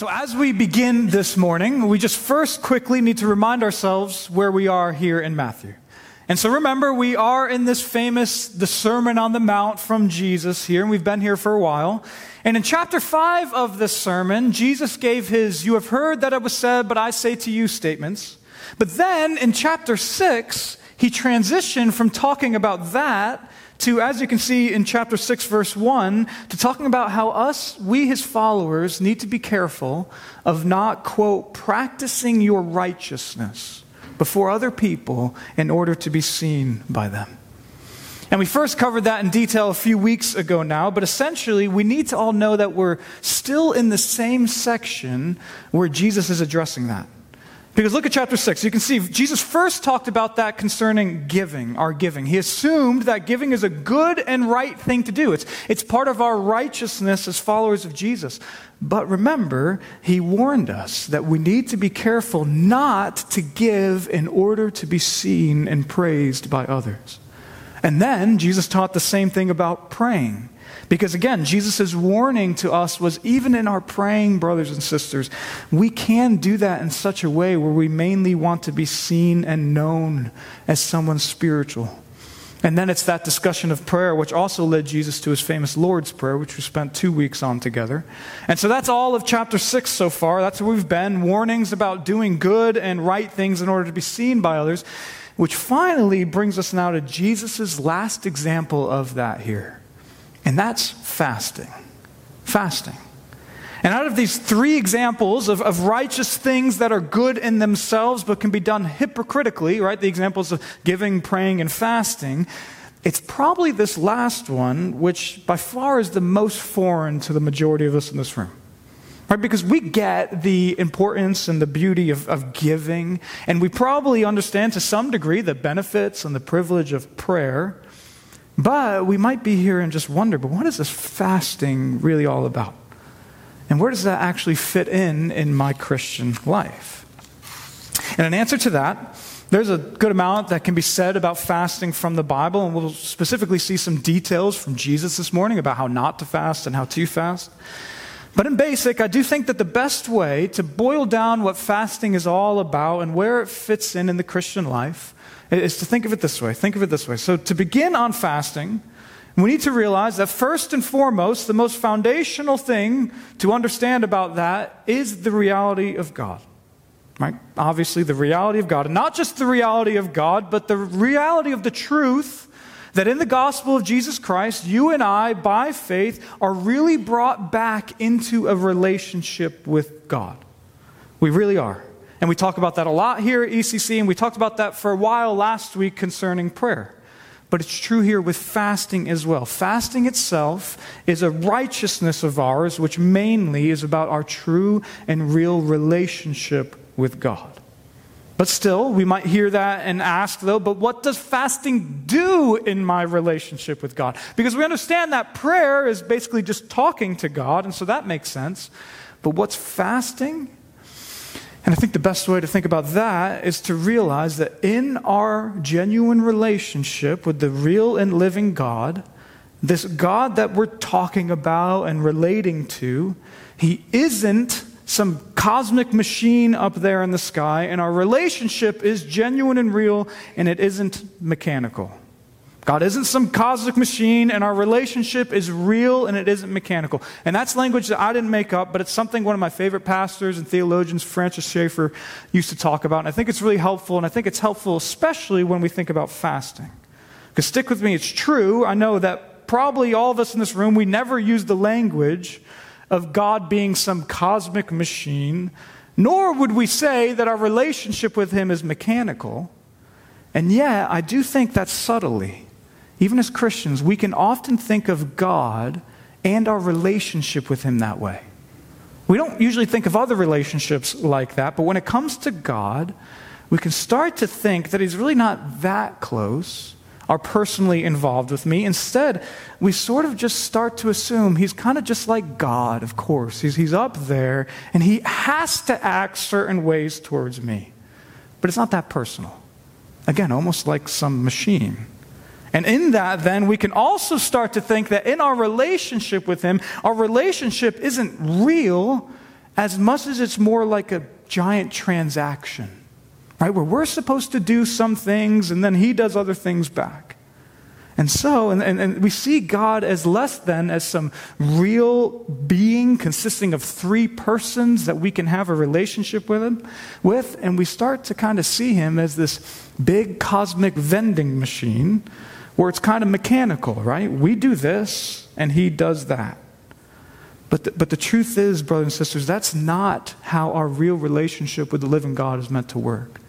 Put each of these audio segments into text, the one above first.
So, as we begin this morning, we just first quickly need to remind ourselves where we are here in Matthew. And so, remember, we are in this famous, the Sermon on the Mount from Jesus here, and we've been here for a while. And in chapter 5 of this sermon, Jesus gave his, You have heard that it was said, but I say to you statements. But then in chapter 6, he transitioned from talking about that to, as you can see in chapter 6, verse 1, to talking about how us, we his followers, need to be careful of not, quote, practicing your righteousness before other people in order to be seen by them. And we first covered that in detail a few weeks ago now, but essentially we need to all know that we're still in the same section where Jesus is addressing that. Because look at chapter 6. You can see Jesus first talked about that concerning giving, our giving. He assumed that giving is a good and right thing to do. It's, it's part of our righteousness as followers of Jesus. But remember, he warned us that we need to be careful not to give in order to be seen and praised by others. And then Jesus taught the same thing about praying. Because again, Jesus' warning to us was even in our praying, brothers and sisters, we can do that in such a way where we mainly want to be seen and known as someone spiritual. And then it's that discussion of prayer, which also led Jesus to his famous Lord's Prayer, which we spent two weeks on together. And so that's all of chapter six so far. That's where we've been warnings about doing good and right things in order to be seen by others, which finally brings us now to Jesus' last example of that here. And that's fasting. Fasting. And out of these three examples of, of righteous things that are good in themselves but can be done hypocritically, right? The examples of giving, praying, and fasting, it's probably this last one which by far is the most foreign to the majority of us in this room. Right? Because we get the importance and the beauty of, of giving, and we probably understand to some degree the benefits and the privilege of prayer. But we might be here and just wonder, but what is this fasting really all about? And where does that actually fit in in my Christian life? And in answer to that, there's a good amount that can be said about fasting from the Bible, and we'll specifically see some details from Jesus this morning about how not to fast and how to fast. But in basic, I do think that the best way to boil down what fasting is all about and where it fits in in the Christian life is to think of it this way. Think of it this way. So, to begin on fasting, we need to realize that first and foremost, the most foundational thing to understand about that is the reality of God. Right? Obviously, the reality of God. And not just the reality of God, but the reality of the truth that in the gospel of Jesus Christ, you and I, by faith, are really brought back into a relationship with God. We really are. And we talk about that a lot here at ECC, and we talked about that for a while last week concerning prayer. But it's true here with fasting as well. Fasting itself is a righteousness of ours, which mainly is about our true and real relationship with God. But still, we might hear that and ask, though, but what does fasting do in my relationship with God? Because we understand that prayer is basically just talking to God, and so that makes sense. But what's fasting? And I think the best way to think about that is to realize that in our genuine relationship with the real and living God, this God that we're talking about and relating to, He isn't some cosmic machine up there in the sky, and our relationship is genuine and real, and it isn't mechanical. God isn't some cosmic machine, and our relationship is real and it isn't mechanical. And that's language that I didn't make up, but it's something one of my favorite pastors and theologians, Francis Schaeffer, used to talk about. And I think it's really helpful, and I think it's helpful especially when we think about fasting. Because stick with me, it's true. I know that probably all of us in this room, we never use the language of God being some cosmic machine, nor would we say that our relationship with Him is mechanical. And yet, I do think that subtly even as Christians, we can often think of God and our relationship with Him that way. We don't usually think of other relationships like that, but when it comes to God, we can start to think that He's really not that close or personally involved with me. Instead, we sort of just start to assume He's kind of just like God, of course. He's, he's up there and He has to act certain ways towards me. But it's not that personal. Again, almost like some machine. And in that, then, we can also start to think that in our relationship with Him, our relationship isn't real as much as it's more like a giant transaction, right? Where we're supposed to do some things and then he does other things back. And so, and, and, and, we see God as less than as some real being consisting of three persons that we can have a relationship with him with, and we start to kind of see him as this big cosmic vending machine where it's kind of mechanical, right? We do this and he does that. But the, but the truth is, brothers and sisters, that's not how our real relationship with the living God is meant to work.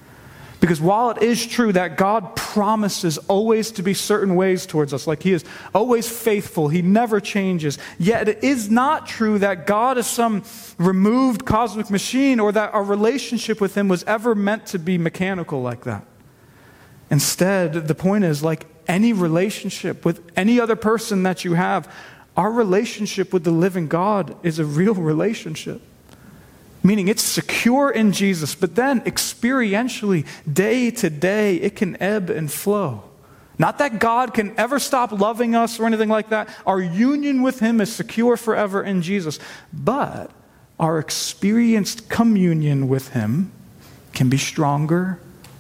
Because while it is true that God promises always to be certain ways towards us, like He is always faithful, He never changes, yet it is not true that God is some removed cosmic machine or that our relationship with Him was ever meant to be mechanical like that. Instead, the point is like any relationship with any other person that you have, our relationship with the living God is a real relationship meaning it's secure in Jesus, but then experientially, day to day, it can ebb and flow. Not that God can ever stop loving us or anything like that. Our union with Him is secure forever in Jesus. But our experienced communion with Him can be stronger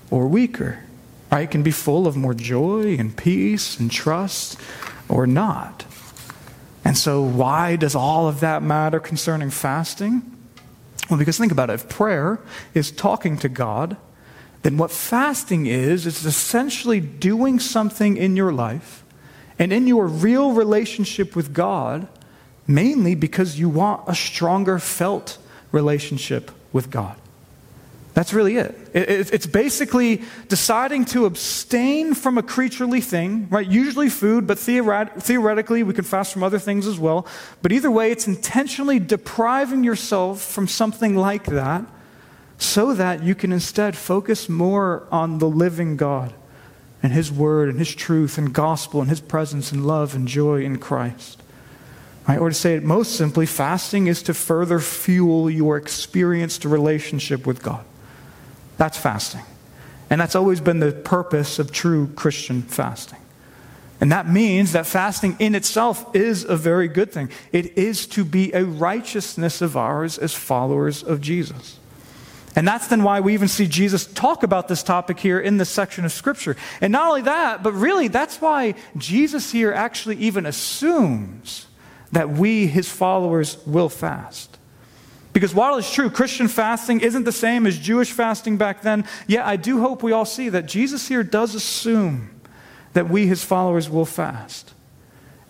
or weaker. Right? It can be full of more joy and peace and trust or not. And so, why does all of that matter concerning fasting? Well, because think about it if prayer is talking to God, then what fasting is, is essentially doing something in your life and in your real relationship with God, mainly because you want a stronger felt relationship with God. That's really it. It's basically deciding to abstain from a creaturely thing, right? Usually food, but theoretically we can fast from other things as well. But either way, it's intentionally depriving yourself from something like that so that you can instead focus more on the living God and His Word and His truth and gospel and His presence and love and joy in Christ. Right? Or to say it most simply, fasting is to further fuel your experienced relationship with God. That's fasting. And that's always been the purpose of true Christian fasting. And that means that fasting in itself is a very good thing. It is to be a righteousness of ours as followers of Jesus. And that's then why we even see Jesus talk about this topic here in this section of Scripture. And not only that, but really that's why Jesus here actually even assumes that we, his followers, will fast. Because while it's true, Christian fasting isn't the same as Jewish fasting back then, yet I do hope we all see that Jesus here does assume that we, his followers, will fast.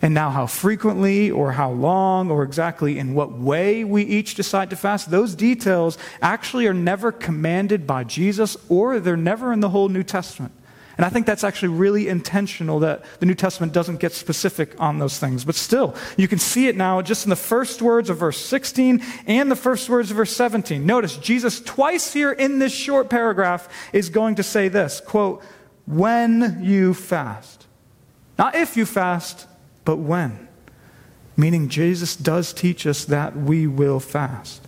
And now, how frequently or how long or exactly in what way we each decide to fast, those details actually are never commanded by Jesus or they're never in the whole New Testament. And I think that's actually really intentional that the New Testament doesn't get specific on those things. But still, you can see it now just in the first words of verse 16 and the first words of verse 17. Notice Jesus twice here in this short paragraph is going to say this, quote, when you fast. Not if you fast, but when. Meaning Jesus does teach us that we will fast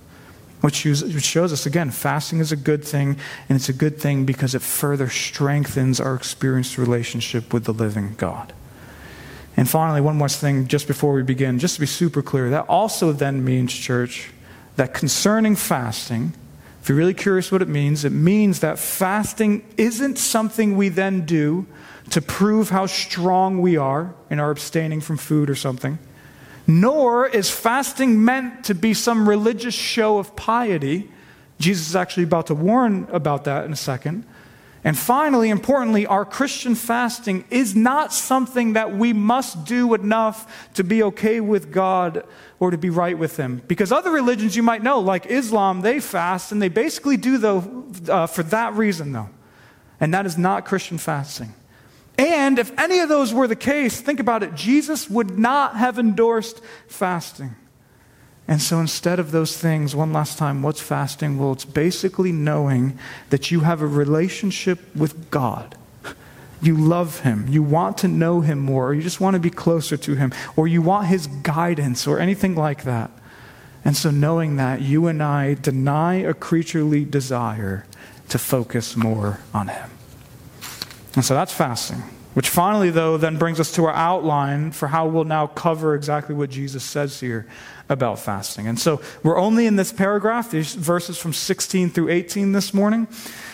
which shows us again fasting is a good thing and it's a good thing because it further strengthens our experienced relationship with the living god. And finally one more thing just before we begin just to be super clear that also then means church that concerning fasting if you're really curious what it means it means that fasting isn't something we then do to prove how strong we are in our abstaining from food or something nor is fasting meant to be some religious show of piety. Jesus is actually about to warn about that in a second. And finally, importantly, our Christian fasting is not something that we must do enough to be okay with God or to be right with Him. Because other religions you might know, like Islam, they fast, and they basically do though for that reason, though. And that is not Christian fasting. And if any of those were the case, think about it, Jesus would not have endorsed fasting. And so instead of those things, one last time, what's fasting? Well, it's basically knowing that you have a relationship with God. You love Him. You want to know Him more, or you just want to be closer to Him, or you want His guidance, or anything like that. And so, knowing that, you and I deny a creaturely desire to focus more on Him. And so that's fasting. Which finally, though, then brings us to our outline for how we'll now cover exactly what Jesus says here about fasting. And so we're only in this paragraph, these verses from 16 through 18 this morning.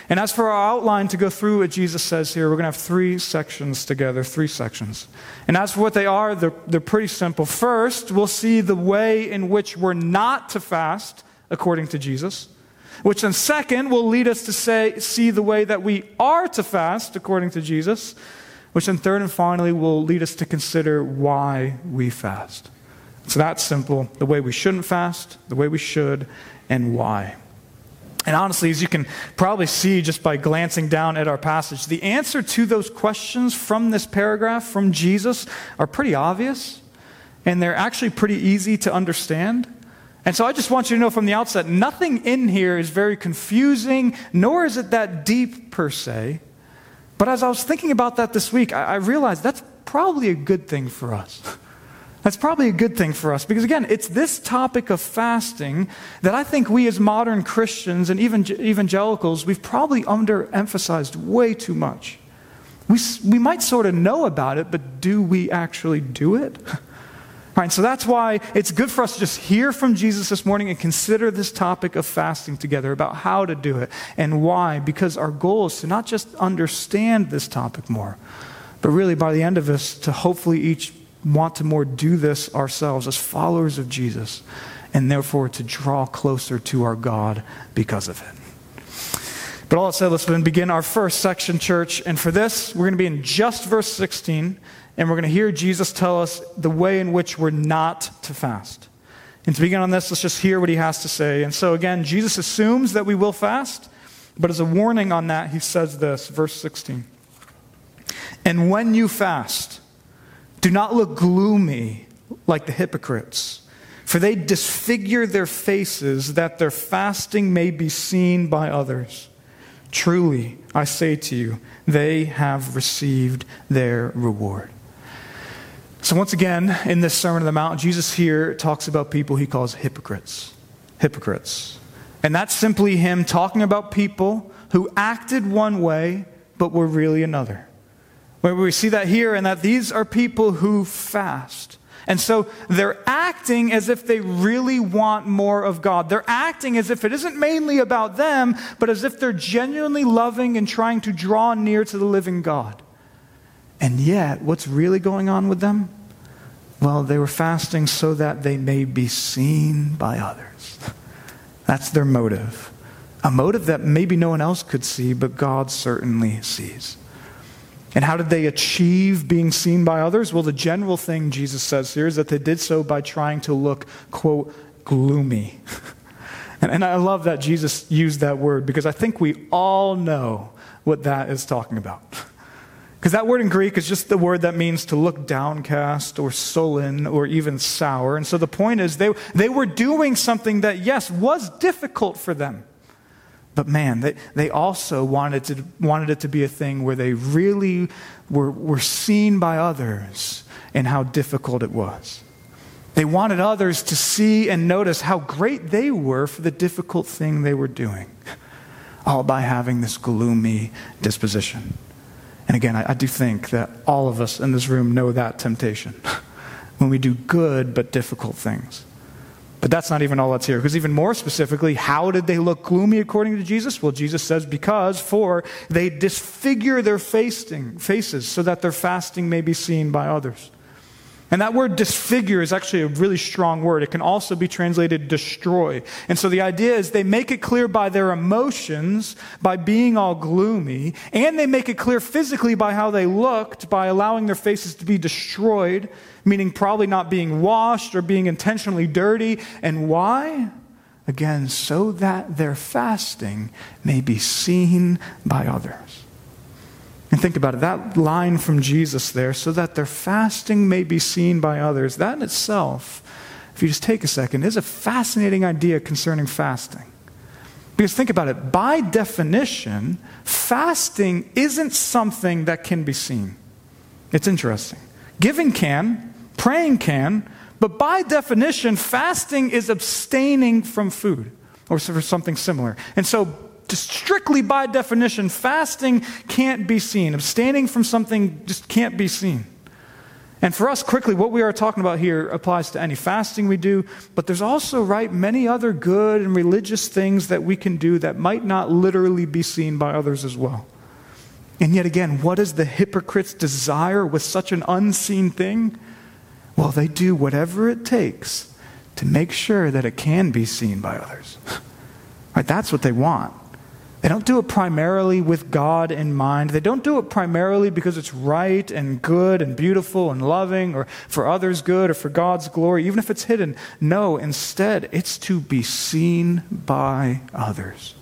And as for our outline to go through what Jesus says here, we're going to have three sections together, three sections. And as for what they are, they're, they're pretty simple. First, we'll see the way in which we're not to fast according to Jesus, which then, second, will lead us to say, see the way that we are to fast according to Jesus, which then, third and finally, will lead us to consider why we fast. It's that simple the way we shouldn't fast, the way we should, and why. And honestly, as you can probably see just by glancing down at our passage, the answer to those questions from this paragraph from Jesus are pretty obvious, and they're actually pretty easy to understand. And so I just want you to know from the outset nothing in here is very confusing, nor is it that deep per se. But as I was thinking about that this week, I, realized that's probably a good thing for us. That's probably a good thing for us because, again, it's this topic of fasting that I think we as modern Christians and even evangelicals, we've probably underemphasized way too much. We, we might sort of know about it, but do we actually do it? Right, so that's why it's good for us to just hear from Jesus this morning and consider this topic of fasting together about how to do it and why. Because our goal is to not just understand this topic more, but really by the end of this, to hopefully each want to more do this ourselves as followers of Jesus, and therefore to draw closer to our God because of it. But all that said, let's begin our first section, church. And for this, we're going to be in just verse 16, and we're going to hear Jesus tell us the way in which we're not to fast. And to begin on this, let's just hear what he has to say. And so, again, Jesus assumes that we will fast, but as a warning on that, he says this, verse 16. And when you fast, do not look gloomy like the hypocrites, for they disfigure their faces that their fasting may be seen by others. Truly, I say to you, they have received their reward. So, once again, in this Sermon on the Mount, Jesus here talks about people he calls hypocrites. Hypocrites. And that's simply him talking about people who acted one way but were really another. Where we see that here, and that these are people who fast. And so they're acting as if they really want more of God. They're acting as if it isn't mainly about them, but as if they're genuinely loving and trying to draw near to the living God. And yet, what's really going on with them? Well, they were fasting so that they may be seen by others. That's their motive. A motive that maybe no one else could see, but God certainly sees. And how did they achieve being seen by others? Well, the general thing Jesus says here is that they did so by trying to look, quote, gloomy. and, and I love that Jesus used that word because I think we all know what that is talking about. Because that word in Greek is just the word that means to look downcast or sullen or even sour. And so the point is, they, they were doing something that, yes, was difficult for them. But man, they, they also wanted, to, wanted it to be a thing where they really were, were seen by others and how difficult it was. They wanted others to see and notice how great they were for the difficult thing they were doing, all by having this gloomy disposition. And again, I, I do think that all of us in this room know that temptation when we do good but difficult things. But that's not even all that's here. Because even more specifically, how did they look gloomy according to Jesus? Well, Jesus says, because, for they disfigure their fasting, faces so that their fasting may be seen by others. And that word disfigure is actually a really strong word. It can also be translated destroy. And so the idea is they make it clear by their emotions, by being all gloomy, and they make it clear physically by how they looked, by allowing their faces to be destroyed, meaning probably not being washed or being intentionally dirty. And why? Again, so that their fasting may be seen by others. And think about it that line from Jesus there, so that their fasting may be seen by others, that in itself, if you just take a second, is a fascinating idea concerning fasting. Because think about it, by definition, fasting isn't something that can be seen. It's interesting. Giving can, praying can, but by definition, fasting is abstaining from food or something similar. And so strictly by definition, fasting can't be seen. Abstaining from something just can't be seen. And for us, quickly, what we are talking about here applies to any fasting we do, but there's also, right, many other good and religious things that we can do that might not literally be seen by others as well. And yet again, what is the hypocrite's desire with such an unseen thing? Well, they do whatever it takes to make sure that it can be seen by others. right? That's what they want. They don't do it primarily with God in mind. They don't do it primarily because it's right and good and beautiful and loving or for others' good or for God's glory, even if it's hidden. No, instead, it's to be seen by others.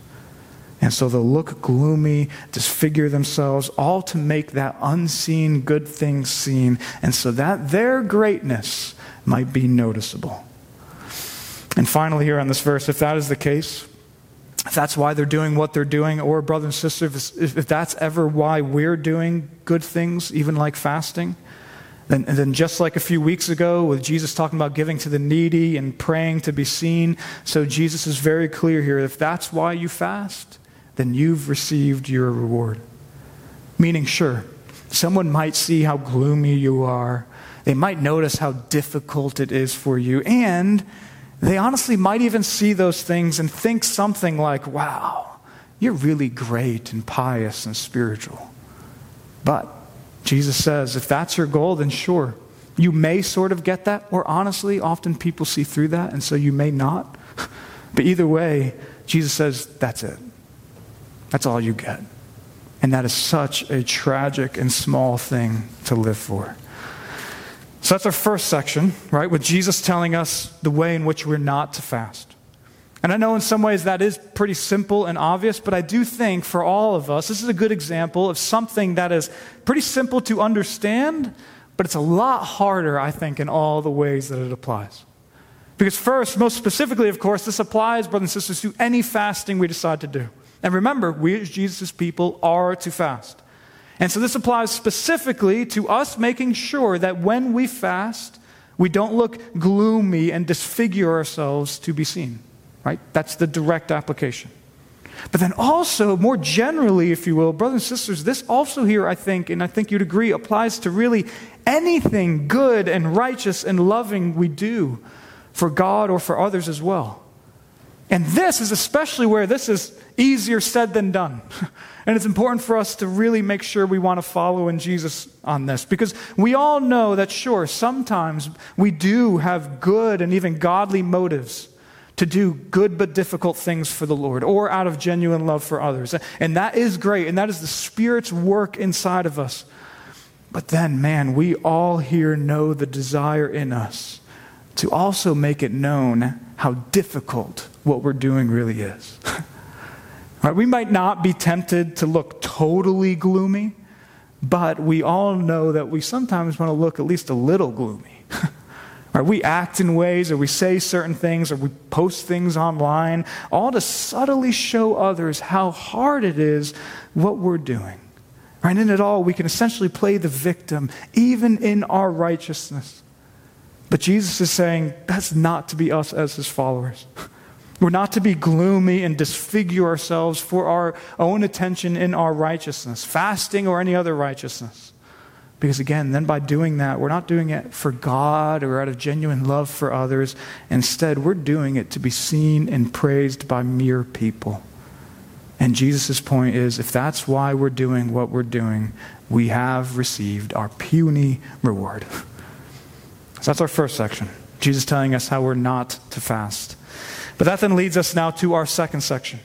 And so they'll look gloomy, disfigure themselves, all to make that unseen good thing seen, and so that their greatness might be noticeable. And finally, here on this verse, if that is the case, if that's why they're doing what they're doing, or brother and sister, if, if that's ever why we're doing good things, even like fasting, then, then just like a few weeks ago with Jesus talking about giving to the needy and praying to be seen, so Jesus is very clear here. If that's why you fast, then you've received your reward. Meaning, sure, someone might see how gloomy you are. They might notice how difficult it is for you. And they honestly might even see those things and think something like, wow, you're really great and pious and spiritual. But Jesus says, if that's your goal, then sure. You may sort of get that, or honestly, often people see through that, and so you may not. But either way, Jesus says, that's it. That's all you get. And that is such a tragic and small thing to live for. So that's our first section, right? With Jesus telling us the way in which we're not to fast. And I know in some ways that is pretty simple and obvious, but I do think for all of us, this is a good example of something that is pretty simple to understand, but it's a lot harder, I think, in all the ways that it applies. Because, first, most specifically, of course, this applies, brothers and sisters, to any fasting we decide to do. And remember, we as Jesus' people are to fast. And so this applies specifically to us making sure that when we fast, we don't look gloomy and disfigure ourselves to be seen. Right? That's the direct application. But then also, more generally, if you will, brothers and sisters, this also here, I think, and I think you'd agree, applies to really anything good and righteous and loving we do for God or for others as well. And this is especially where this is easier said than done. And it's important for us to really make sure we want to follow in Jesus on this because we all know that, sure, sometimes we do have good and even godly motives to do good but difficult things for the Lord or out of genuine love for others. And that is great, and that is the Spirit's work inside of us. But then, man, we all here know the desire in us to also make it known how difficult what we're doing really is. right, we might not be tempted to look totally gloomy, but we all know that we sometimes want to look at least a little gloomy. right, we act in ways, or we say certain things, or we post things online, all to subtly show others how hard it is what we're doing. Right, in it all, we can essentially play the victim, even in our righteousness. But Jesus is saying that's not to be us as his followers. We're not to be gloomy and disfigure ourselves for our own attention in our righteousness, fasting or any other righteousness. Because again, then by doing that, we're not doing it for God or out of genuine love for others. Instead, we're doing it to be seen and praised by mere people. And Jesus' point is if that's why we're doing what we're doing, we have received our puny reward. So that's our first section. Jesus telling us how we're not to fast. But that then leads us now to our second section.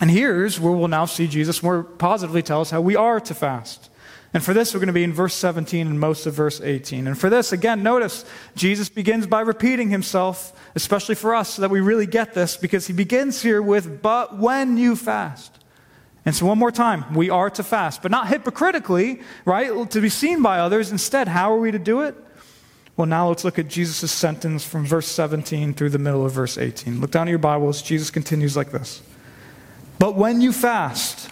And here's where we'll now see Jesus more positively tell us how we are to fast. And for this, we're going to be in verse 17 and most of verse 18. And for this, again, notice Jesus begins by repeating himself, especially for us, so that we really get this, because he begins here with, but when you fast. And so, one more time, we are to fast, but not hypocritically, right? To be seen by others. Instead, how are we to do it? Well, now let's look at Jesus' sentence from verse 17 through the middle of verse 18. Look down at your Bibles. Jesus continues like this But when you fast,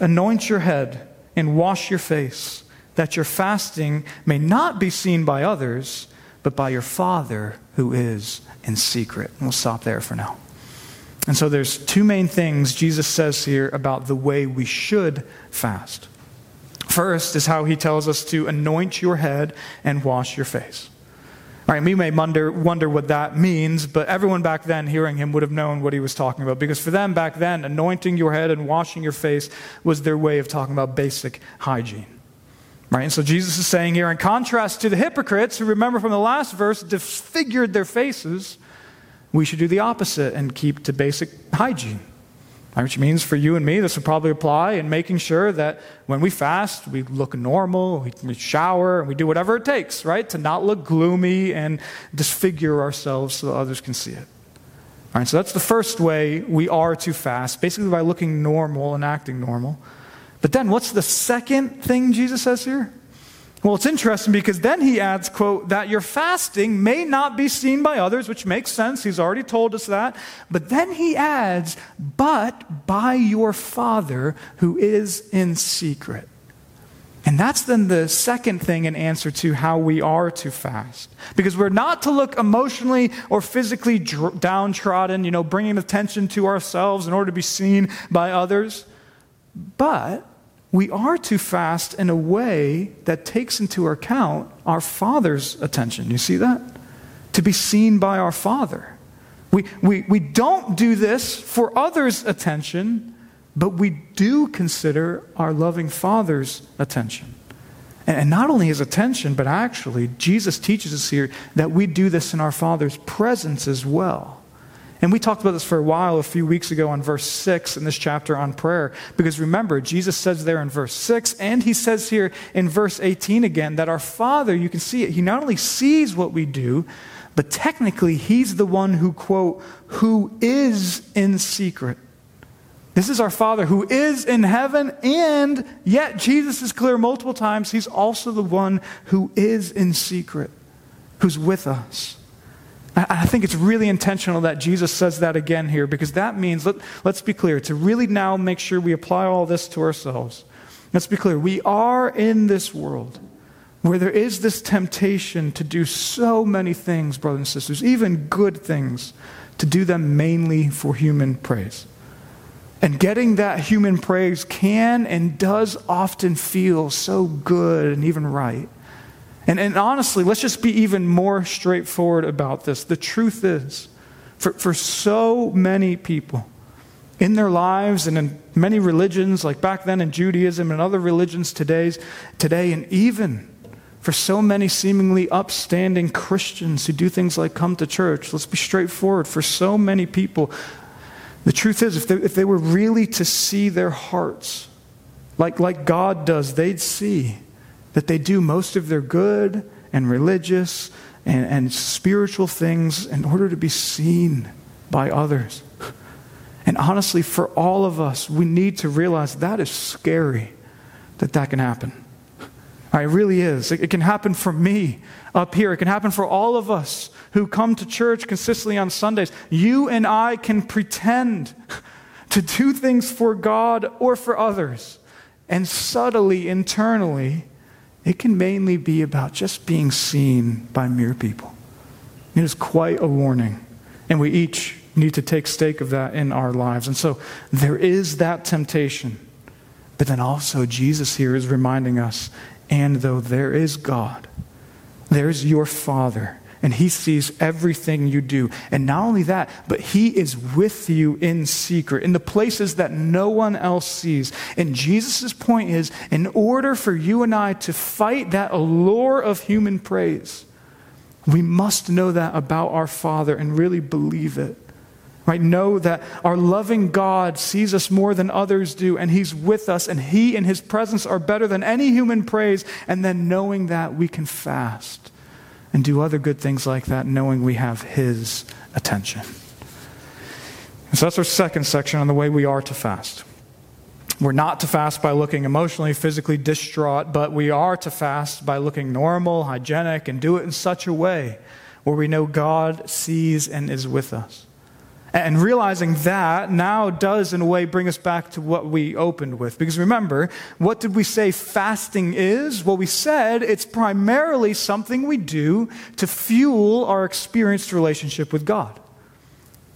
anoint your head and wash your face, that your fasting may not be seen by others, but by your Father who is in secret. And we'll stop there for now. And so there's two main things Jesus says here about the way we should fast. First is how he tells us to anoint your head and wash your face. All right, we may wonder, wonder what that means, but everyone back then hearing him would have known what he was talking about because for them back then, anointing your head and washing your face was their way of talking about basic hygiene. Right? And so Jesus is saying here, in contrast to the hypocrites who remember from the last verse disfigured their faces, we should do the opposite and keep to basic hygiene. Which means for you and me, this would probably apply in making sure that when we fast, we look normal, we, we shower, and we do whatever it takes, right, to not look gloomy and disfigure ourselves so that others can see it. All right, so that's the first way we are to fast, basically by looking normal and acting normal. But then what's the second thing Jesus says here? Well, it's interesting because then he adds, quote, that your fasting may not be seen by others, which makes sense. He's already told us that. But then he adds, but by your Father who is in secret. And that's then the second thing in answer to how we are to fast. Because we're not to look emotionally or physically downtrodden, you know, bringing attention to ourselves in order to be seen by others. But we are to fast in a way that takes into account our Father's attention. You see that? To be seen by our Father. We, we, we don't do this for others' attention, but we do consider our loving Father's attention. And, and not only his attention, but actually, Jesus teaches us here that we do this in our Father's presence as well. And we talked about this for a while a few weeks ago on verse 6 in this chapter on prayer. Because remember, Jesus says there in verse 6, and he says here in verse 18 again, that our Father, you can see it, he not only sees what we do, but technically he's the one who, quote, who is in secret. This is our Father who is in heaven, and yet Jesus is clear multiple times, he's also the one who is in secret, who's with us. I think it's really intentional that Jesus says that again here because that means, let, let's be clear, to really now make sure we apply all this to ourselves. Let's be clear. We are in this world where there is this temptation to do so many things, brothers and sisters, even good things, to do them mainly for human praise. And getting that human praise can and does often feel so good and even right. And, and honestly, let's just be even more straightforward about this. The truth is, for, for so many people in their lives and in many religions, like back then in Judaism and other religions today's, today, and even for so many seemingly upstanding Christians who do things like come to church, let's be straightforward. For so many people, the truth is, if they, if they were really to see their hearts like, like God does, they'd see that they do most of their good and religious and, and spiritual things in order to be seen by others. And honestly, for all of us, we need to realize that is scary that that can happen. It really is. It, it can happen for me up here. It can happen for all of us who come to church consistently on Sundays. You and I can pretend to do things for God or for others. And subtly, internally, it can mainly be about just being seen by mere people. It is quite a warning. And we each need to take stake of that in our lives. And so there is that temptation. But then also, Jesus here is reminding us and though there is God, there is your Father and He sees everything you do. And not only that, but He is with you in secret, in the places that no one else sees. And Jesus' point is in order for you and I to fight that allure of human praise, we must know that about our Father and really believe it. Right? Know that our loving God sees us more than others do, and He's with us, and He and His presence are better than any human praise. And then knowing that we can fast and do other good things like that, knowing we have His attention. And so that's our second section on the way we are to fast. We're not to fast by looking emotionally, physically distraught, but we are to fast by looking normal, hygienic, and do it in such a way where we know God sees and is with us. And realizing that now does, in a way, bring us back to what we opened with. Because remember, what did we say fasting is? Well, we said it's primarily something we do to fuel our experienced relationship with God.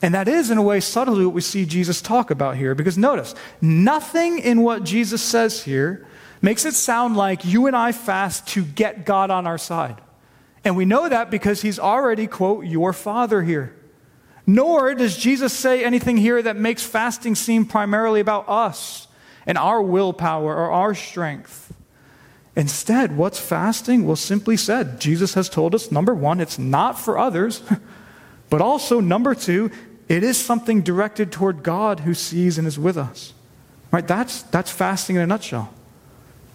And that is, in a way, subtly what we see Jesus talk about here. Because notice, nothing in what Jesus says here makes it sound like you and I fast to get God on our side. And we know that because he's already, quote, your father here. Nor does Jesus say anything here that makes fasting seem primarily about us and our willpower or our strength. Instead, what's fasting? Well, simply said, Jesus has told us number one, it's not for others, but also number two, it is something directed toward God who sees and is with us. Right? That's, that's fasting in a nutshell.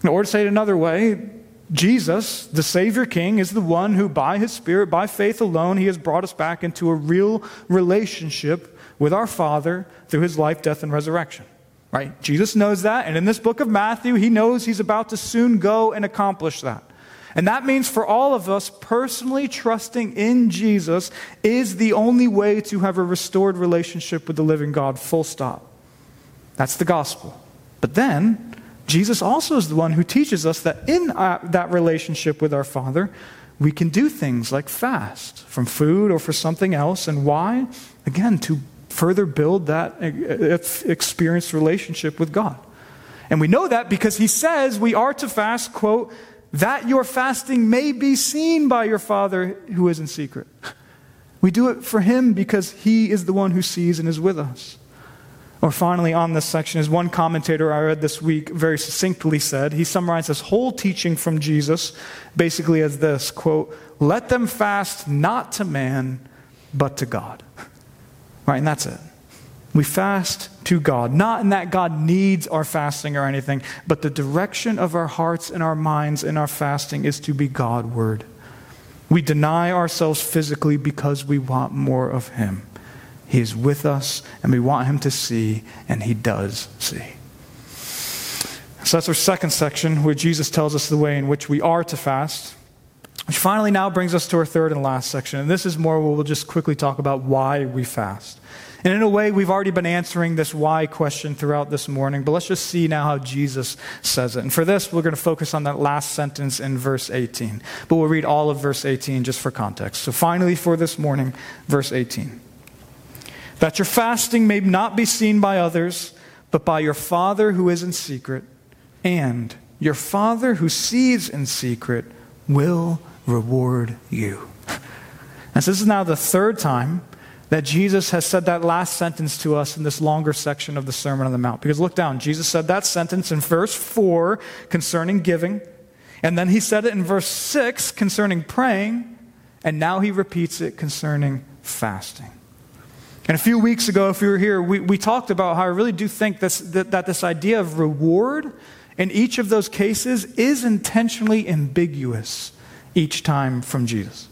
Or to say it another way, Jesus, the Savior King, is the one who, by His Spirit, by faith alone, He has brought us back into a real relationship with our Father through His life, death, and resurrection. Right? Jesus knows that, and in this book of Matthew, He knows He's about to soon go and accomplish that. And that means for all of us, personally trusting in Jesus is the only way to have a restored relationship with the living God, full stop. That's the gospel. But then, Jesus also is the one who teaches us that in uh, that relationship with our Father, we can do things like fast from food or for something else. And why? Again, to further build that uh, experienced relationship with God. And we know that because he says we are to fast, quote, that your fasting may be seen by your Father who is in secret. We do it for him because he is the one who sees and is with us. Or finally, on this section, as one commentator I read this week very succinctly said, he summarized this whole teaching from Jesus basically as this quote, Let them fast not to man, but to God. Right, and that's it. We fast to God, not in that God needs our fasting or anything, but the direction of our hearts and our minds in our fasting is to be Godward. We deny ourselves physically because we want more of Him. He is with us, and we want him to see, and he does see. So that's our second section, where Jesus tells us the way in which we are to fast. Which finally now brings us to our third and last section. And this is more where we'll just quickly talk about why we fast. And in a way, we've already been answering this why question throughout this morning, but let's just see now how Jesus says it. And for this, we're going to focus on that last sentence in verse 18. But we'll read all of verse 18 just for context. So finally, for this morning, verse 18 that your fasting may not be seen by others, but by your Father who is in secret. And your Father who sees in secret will reward you. And so this is now the third time that Jesus has said that last sentence to us in this longer section of the Sermon on the Mount. Because look down, Jesus said that sentence in verse 4 concerning giving, and then he said it in verse 6 concerning praying, and now he repeats it concerning fasting. And a few weeks ago, if you were here, we, we talked about how I really do think this, that, that this idea of reward in each of those cases is intentionally ambiguous each time from Jesus.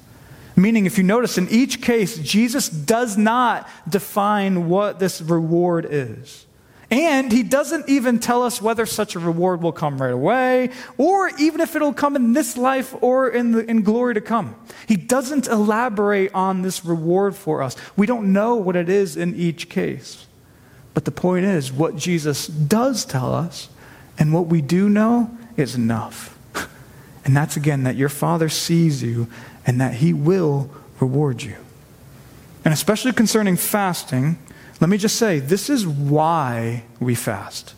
Meaning, if you notice, in each case, Jesus does not define what this reward is. And he doesn't even tell us whether such a reward will come right away, or even if it'll come in this life or in, the, in glory to come. He doesn't elaborate on this reward for us. We don't know what it is in each case. But the point is, what Jesus does tell us and what we do know is enough. And that's again that your Father sees you and that He will reward you. And especially concerning fasting, let me just say this is why we fast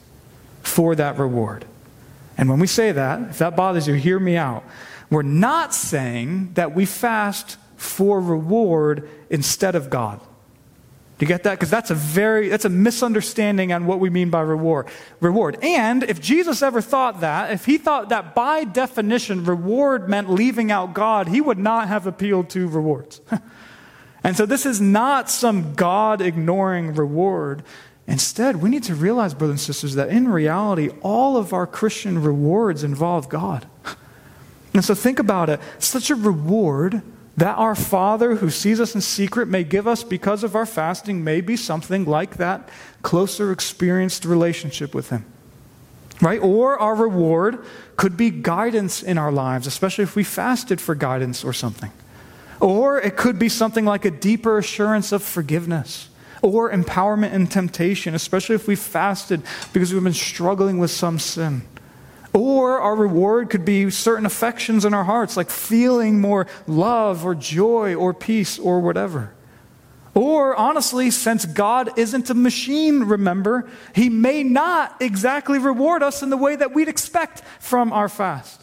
for that reward. And when we say that, if that bothers you, hear me out. We're not saying that we fast for reward instead of God. Do you get that? Because that's a very that's a misunderstanding on what we mean by reward. Reward. And if Jesus ever thought that, if he thought that by definition reward meant leaving out God, he would not have appealed to rewards. And so this is not some God ignoring reward. Instead, we need to realize, brothers and sisters, that in reality, all of our Christian rewards involve God. And so think about it. Such a reward that our Father who sees us in secret may give us because of our fasting may be something like that closer experienced relationship with Him. Right? Or our reward could be guidance in our lives, especially if we fasted for guidance or something. Or it could be something like a deeper assurance of forgiveness or empowerment in temptation, especially if we fasted because we've been struggling with some sin. Or our reward could be certain affections in our hearts, like feeling more love or joy or peace or whatever. Or, honestly, since God isn't a machine, remember, He may not exactly reward us in the way that we'd expect from our fast.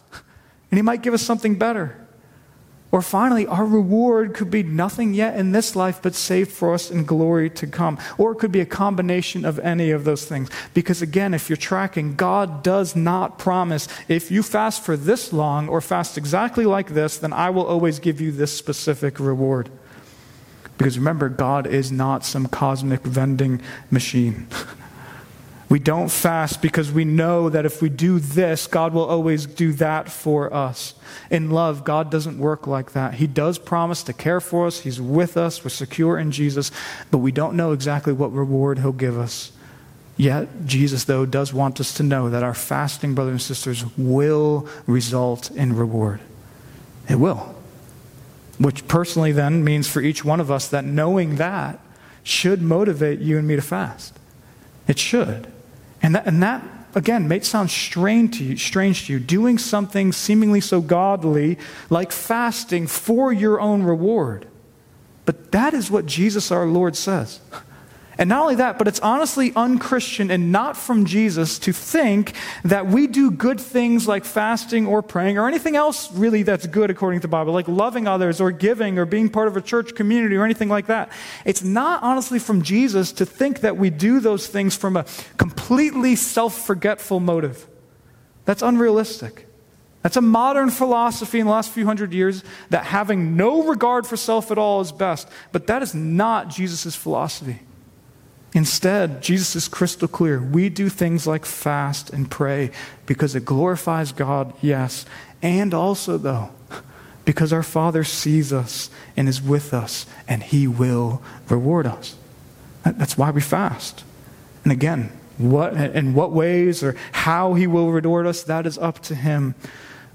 And He might give us something better. Or finally, our reward could be nothing yet in this life, but saved for us in glory to come. Or it could be a combination of any of those things. Because again, if you're tracking, God does not promise if you fast for this long or fast exactly like this, then I will always give you this specific reward. Because remember, God is not some cosmic vending machine. We don't fast because we know that if we do this, God will always do that for us. In love, God doesn't work like that. He does promise to care for us, He's with us, we're secure in Jesus, but we don't know exactly what reward He'll give us. Yet, Jesus, though, does want us to know that our fasting, brothers and sisters, will result in reward. It will. Which personally then means for each one of us that knowing that should motivate you and me to fast. It should. And that, and that again, may sound strange to you, strange to you, doing something seemingly so godly like fasting for your own reward. But that is what Jesus our Lord says. And not only that, but it's honestly unchristian and not from Jesus to think that we do good things like fasting or praying or anything else really that's good according to the Bible, like loving others or giving or being part of a church community or anything like that. It's not honestly from Jesus to think that we do those things from a completely self forgetful motive. That's unrealistic. That's a modern philosophy in the last few hundred years that having no regard for self at all is best. But that is not Jesus' philosophy. Instead, Jesus is crystal clear. We do things like fast and pray because it glorifies God, yes, and also, though, because our Father sees us and is with us, and He will reward us. That's why we fast. And again, what, in what ways or how He will reward us, that is up to Him.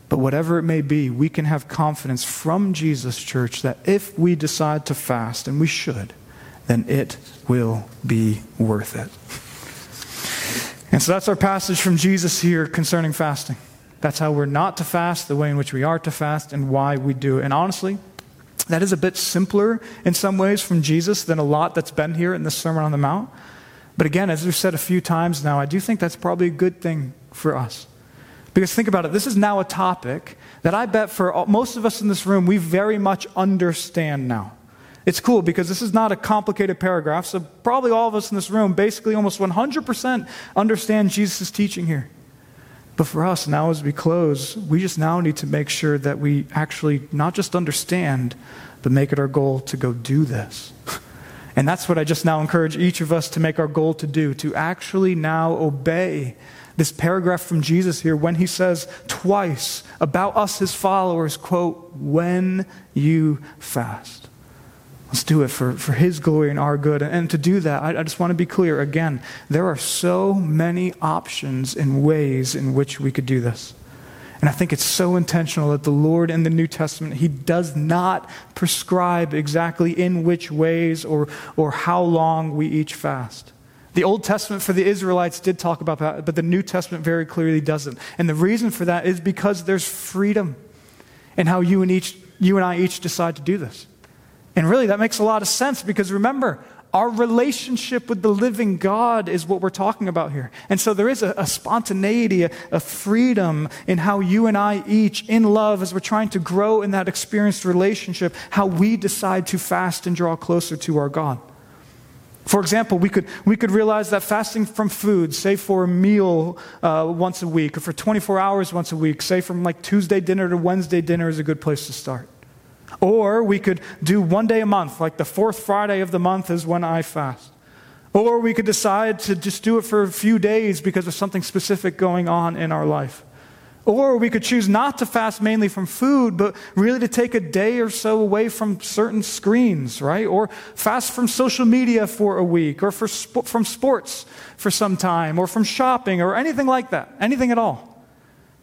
But whatever it may be, we can have confidence from Jesus, church, that if we decide to fast, and we should, then it will be worth it. And so that's our passage from Jesus here concerning fasting. That's how we're not to fast, the way in which we are to fast, and why we do. And honestly, that is a bit simpler in some ways from Jesus than a lot that's been here in the Sermon on the Mount. But again, as we've said a few times now, I do think that's probably a good thing for us. Because think about it, this is now a topic that I bet for most of us in this room, we very much understand now. It's cool because this is not a complicated paragraph, so probably all of us in this room basically almost 100% understand Jesus' teaching here. But for us, now as we close, we just now need to make sure that we actually not just understand, but make it our goal to go do this. And that's what I just now encourage each of us to make our goal to do, to actually now obey this paragraph from Jesus here when he says twice about us, his followers, quote, when you fast. Let's do it for, for His glory and our good. And to do that, I, I just want to be clear again, there are so many options and ways in which we could do this. And I think it's so intentional that the Lord in the New Testament, He does not prescribe exactly in which ways or, or how long we each fast. The Old Testament for the Israelites did talk about that, but the New Testament very clearly doesn't. And the reason for that is because there's freedom in how you and, each, you and I each decide to do this. And really, that makes a lot of sense because remember, our relationship with the living God is what we're talking about here. And so there is a, a spontaneity, a, a, freedom in how you and I each, in love, as we're trying to grow in that experienced relationship, how we decide to fast and draw closer to our God. For example, we could, we could realize that fasting from food, say for a meal uh, once a week, or for 24 hours once a week, say from like Tuesday dinner to Wednesday dinner, is a good place to start. Or we could do one day a month, like the fourth Friday of the month is when I fast. Or we could decide to just do it for a few days because of something specific going on in our life. Or we could choose not to fast mainly from food, but really to take a day or so away from certain screens, right? Or fast from social media for a week, or for from sports for some time, or from shopping, or anything like that, anything at all.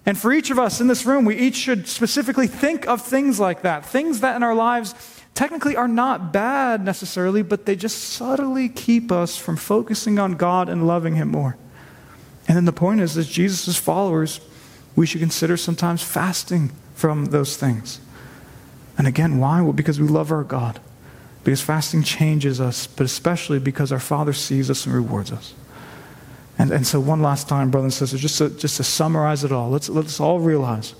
And for each of us in this room, we each should specifically think of things like that. Things that in our lives technically are not bad necessarily, but they just subtly keep us from focusing on God and loving Him more. And then the point is, as Jesus' followers, we should consider sometimes fasting from those things. And again, why? Well, because we love our God. Because fasting changes us, but especially because our Father sees us and rewards us. And, and so, one last time, brothers and sisters, just to, just to summarize it all, let's, let's all realize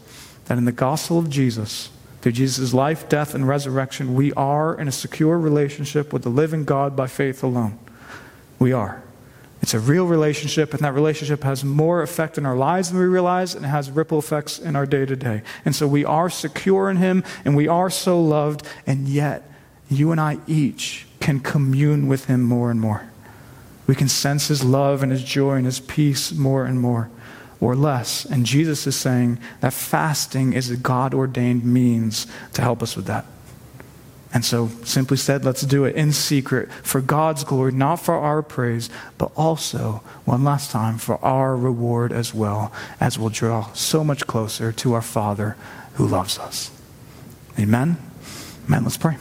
that in the gospel of Jesus, through Jesus' life, death, and resurrection, we are in a secure relationship with the living God by faith alone. We are. It's a real relationship, and that relationship has more effect in our lives than we realize, and it has ripple effects in our day to day. And so we are secure in Him, and we are so loved, and yet you and I each can commune with Him more and more. We can sense His love and His joy and His peace more and more, or less. And Jesus is saying that fasting is a God ordained means to help us with that. And so, simply said, let's do it in secret for God's glory, not for our praise, but also, one last time, for our reward as well, as we'll draw so much closer to our Father who loves us. Amen. Amen. Let's pray.